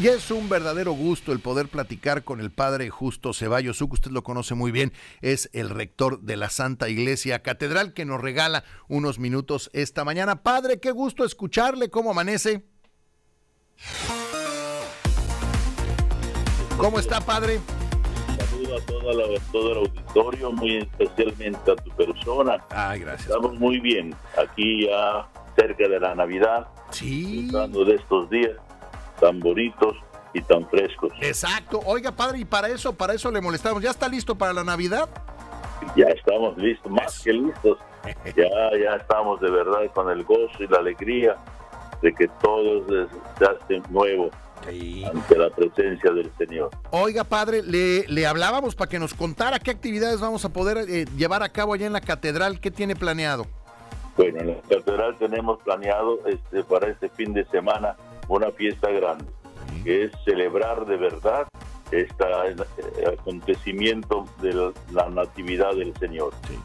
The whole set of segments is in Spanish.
Y es un verdadero gusto el poder platicar con el padre Justo Ceballos que usted lo conoce muy bien, es el rector de la Santa Iglesia Catedral que nos regala unos minutos esta mañana. Padre, qué gusto escucharle, ¿cómo amanece? ¿Cómo está, padre? Saludo a todo el auditorio, muy especialmente a tu persona. Ay, gracias. Estamos muy bien, aquí ya cerca de la Navidad, Sí. disfrutando de estos días tan bonitos y tan frescos. Exacto. Oiga, padre, y para eso, para eso le molestamos. ¿Ya está listo para la Navidad? Ya estamos listos, más que listos. Ya, ya estamos de verdad con el gozo y la alegría de que todo se hace nuevo Sí. ante la presencia del Señor. Oiga, padre, le, le hablábamos para que nos contara qué actividades vamos a poder eh, llevar a cabo allá en la catedral. ¿Qué tiene planeado? Bueno, en la catedral tenemos planeado este, para este fin de semana una fiesta grande, que es celebrar de verdad este acontecimiento de la natividad del Señor. Sí.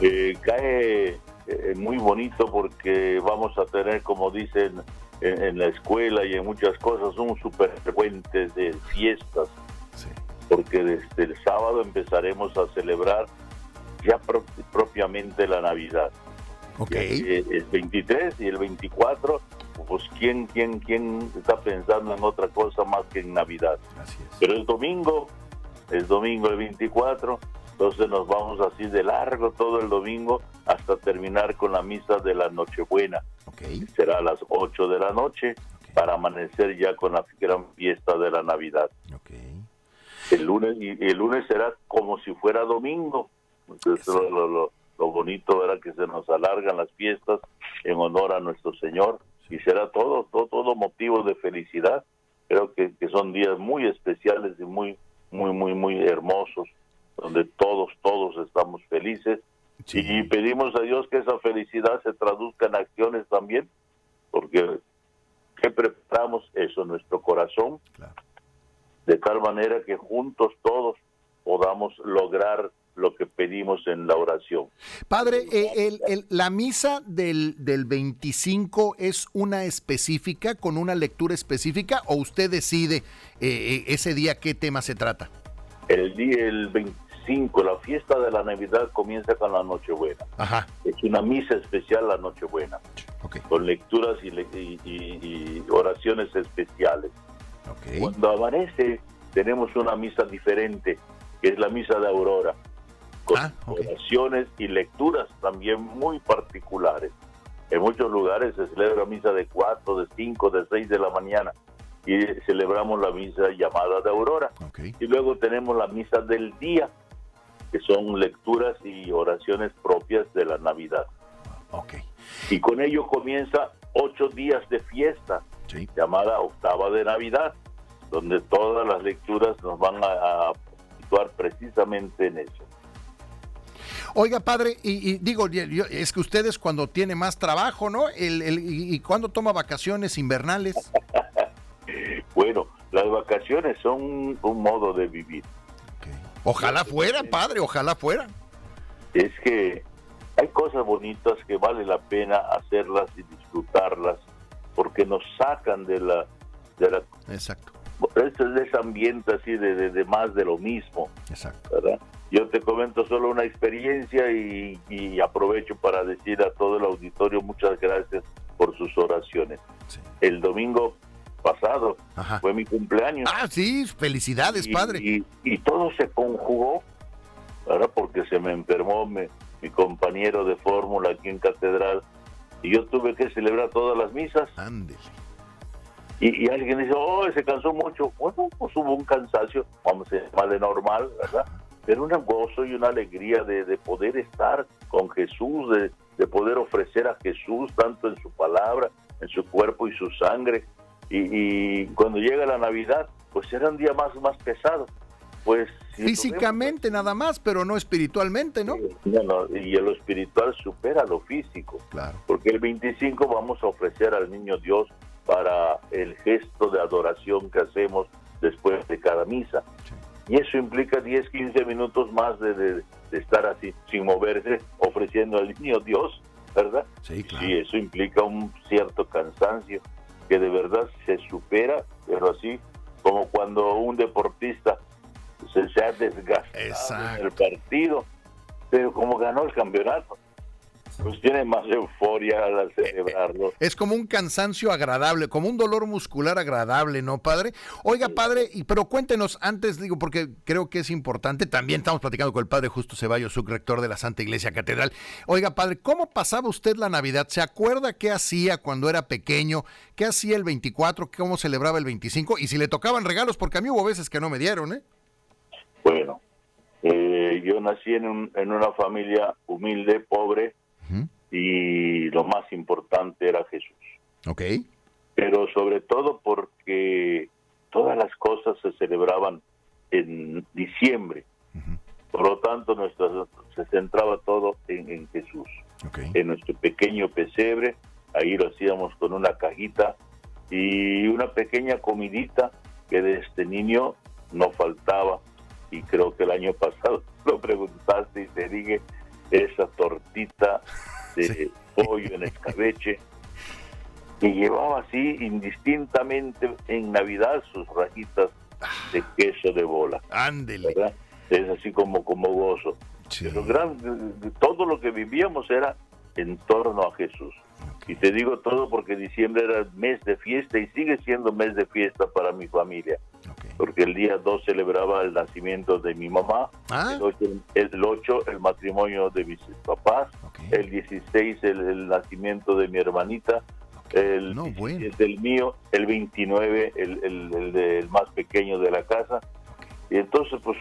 Eh, cae eh, muy bonito porque vamos a tener, como dicen en, en la escuela y en muchas cosas, un super puente de fiestas, Sí. porque desde el sábado empezaremos a celebrar ya pro- propiamente la Navidad. Ok. Eh, el 23 y el 24, pues ¿quién, quién, quién está pensando en otra cosa más que en Navidad? Así es. Pero el domingo, el domingo el 24, entonces nos vamos así de largo todo el domingo hasta terminar con la misa de la Nochebuena. Ok. Será a las 8 de la noche para amanecer ya con la gran fiesta de la Navidad. Ok. El lunes y el lunes será como si fuera domingo. Entonces, lo, lo- lo- lo bonito era que se nos alargan las fiestas en honor a nuestro Señor y será todo, todo, todo motivo de felicidad. Creo que, que son días muy especiales y muy, muy, muy, muy hermosos, donde todos, todos estamos felices Sí. y pedimos a Dios que esa felicidad se traduzca en acciones también, porque que preparamos eso en nuestro corazón Claro. de tal manera que juntos todos podamos lograr lo que pedimos en la oración. Padre, eh, el- el- la misa del, del 25 es una específica, con una lectura específica, o usted decide eh, eh, ese día qué tema se trata? El día el 25, la fiesta de la Navidad comienza con la Nochebuena. Ajá. Es una misa especial la Nochebuena, Ok. con lecturas y, le- y- y- y oraciones especiales. Cuando amanece tenemos una misa diferente, que es la misa de Aurora, con Ah, ok. oraciones y lecturas también muy particulares. En muchos lugares se celebra misa de 4, de 5, de 6 de la mañana y celebramos la misa llamada de Aurora. Ok. Y luego tenemos la misa del día, que son lecturas y oraciones propias de la Navidad. Ok. Y con ello comienza ocho días de fiesta, Sí. llamada octava de Navidad, donde todas las lecturas nos van a, a situar precisamente en eso. Oiga, padre, y, y digo, yo- es que ustedes cuando tiene más trabajo, ¿no? El, el- y, y cuando toma vacaciones invernales. Bueno, las vacaciones son un, un modo de vivir. Ojalá fueran, padre, ojalá fueran. Es que hay cosas bonitas que vale la pena hacerlas y disfrutarlas porque nos sacan de la de la Exacto, de ese ambiente así de, de- de más de lo mismo, exacto. ¿verdad? Yo te comento solo una experiencia y, y aprovecho para decir a todo el auditorio muchas gracias por sus oraciones. Sí. El domingo pasado Ajá. fue mi cumpleaños. Ah, sí, felicidades, y, padre. Y, y todo se conjugó, ¿verdad? Porque se me enfermó mi, mi compañero de fórmula aquí en Catedral y yo tuve que celebrar todas las misas. Ándele. Y, y alguien dice, oh, se cansó mucho. Bueno, pues hubo un cansancio, vamos a llamarle normal, ¿verdad? Pero un gozo y una alegría de, de poder estar con Jesús, de, de poder ofrecer a Jesús tanto en su palabra, en su cuerpo y su sangre. Y, y cuando llega la Navidad, pues era un día más, más pesado. Pues si Físicamente nada más, pero no espiritualmente, ¿no? No, no, y lo espiritual supera lo físico Claro. porque el 25 vamos a ofrecer al niño Dios para el gesto de adoración que hacemos después de cada misa. Sí. Y eso implica 10, 15 minutos más de, de- de estar así, sin moverse, ofreciendo al niño Dios, ¿verdad? Sí, claro. Sí, eso implica un cierto cansancio, que de verdad se supera, pero así como cuando un deportista se, se ha desgastado en el partido, pero como ganó el campeonato, pues tiene más euforia al celebrarlo. Es como un cansancio agradable, como un dolor muscular agradable, ¿no, padre? Oiga, padre, y, pero cuéntenos antes, digo, porque creo que es importante, también estamos platicando con el padre Justo Ceballos, subrector de la Santa Iglesia Catedral. Oiga, padre, ¿cómo pasaba usted la Navidad? ¿Se acuerda qué hacía cuando era pequeño? ¿Qué hacía el 24? ¿Cómo celebraba el 25? Y si le tocaban regalos, porque a mí hubo veces que no me dieron, ¿eh? Bueno, eh, yo nací en, en una familia humilde, pobre, y lo más importante era Jesús. Ok. Pero sobre todo porque todas las cosas se celebraban en diciembre. Por lo tanto, nuestra, se centraba todo en, Jesús. En nuestro pequeño pesebre, ahí lo hacíamos con una cajita y una pequeña comidita que de este niño no faltaba. Y creo que el año pasado lo preguntaste y te dije, esa tortita de pollo en escabeche y llevaba así indistintamente en Navidad sus rajitas de queso de bola. Ándele. Es así como, como gozo. todo lo que vivíamos era en torno a Jesús. Y te digo todo porque diciembre era mes de fiesta y sigue siendo mes de fiesta para mi familia. Porque el día 2 celebraba el nacimiento de mi mamá, ah. el, 8, el, matrimonio de mis papás, el 16 el, nacimiento de mi hermanita, el del mío, el 29 el, más pequeño de la casa. Y entonces pues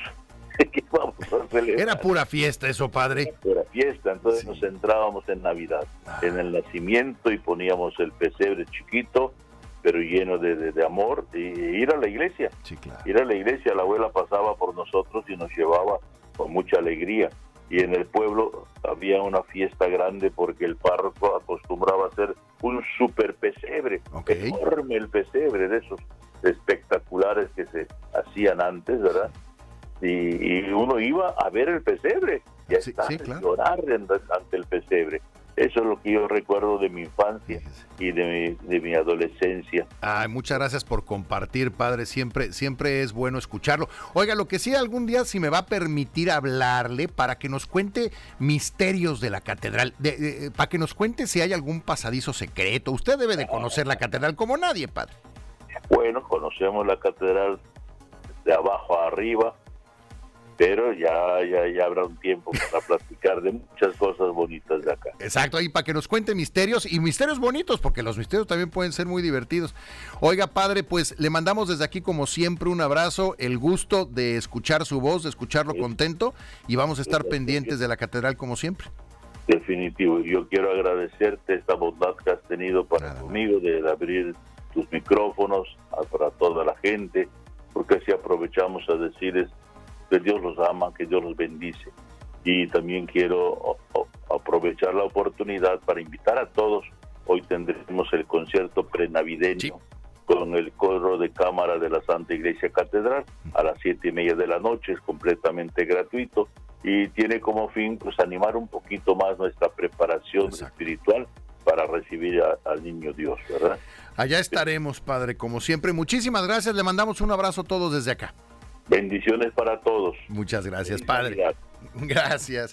Era pura fiesta eso, padre. pura fiesta, entonces nos centrábamos en Navidad, ah. en el nacimiento y poníamos el pesebre chiquito, pero lleno de, amor, y ir a la iglesia. Ir a la iglesia, la abuela pasaba por nosotros y nos llevaba con mucha alegría. Y en el pueblo había una fiesta grande porque el párroco acostumbraba a hacer un super pesebre, enorme el pesebre de esos espectaculares que se hacían antes, ¿verdad? y, uno iba a ver el pesebre y a llorar ante el pesebre. Eso es lo que yo recuerdo de mi infancia y de mi, de mi adolescencia. Ay, muchas gracias por compartir, padre. Siempre, siempre es bueno escucharlo. Oiga, lo que sí algún día si me va a permitir hablarle para que nos cuente misterios de la catedral, para que nos cuente si hay algún pasadizo secreto. Usted debe de conocer la catedral como nadie, padre. Bueno, conocemos la catedral de abajo a arriba pero ya, ya, ya habrá un tiempo para platicar de muchas cosas bonitas de acá. Exacto, ahí para que nos cuente misterios y misterios bonitos, porque los misterios también pueden ser muy divertidos. Oiga, padre, pues le mandamos desde aquí como siempre un abrazo, el gusto de escuchar su voz, de escucharlo contento y vamos a estar pendientes de la catedral como siempre. Definitivo, yo quiero agradecerte esta bondad que has tenido para conmigo de abrir tus micrófonos para toda la gente, porque así aprovechamos a decirles que Dios los ama, que Dios los bendice. Y también quiero aprovechar la oportunidad para invitar a todos. Hoy tendremos el concierto prenavideño con el coro de cámara de la Santa Iglesia Catedral a las siete y media de la noche. Es completamente gratuito y tiene como fin pues animar un poquito más nuestra preparación espiritual para recibir al niño Dios, ¿verdad? Allá estaremos, Padre, como siempre. Muchísimas gracias. Le mandamos un abrazo a todos desde acá. Bendiciones para todos. Muchas gracias, Padre. Gracias.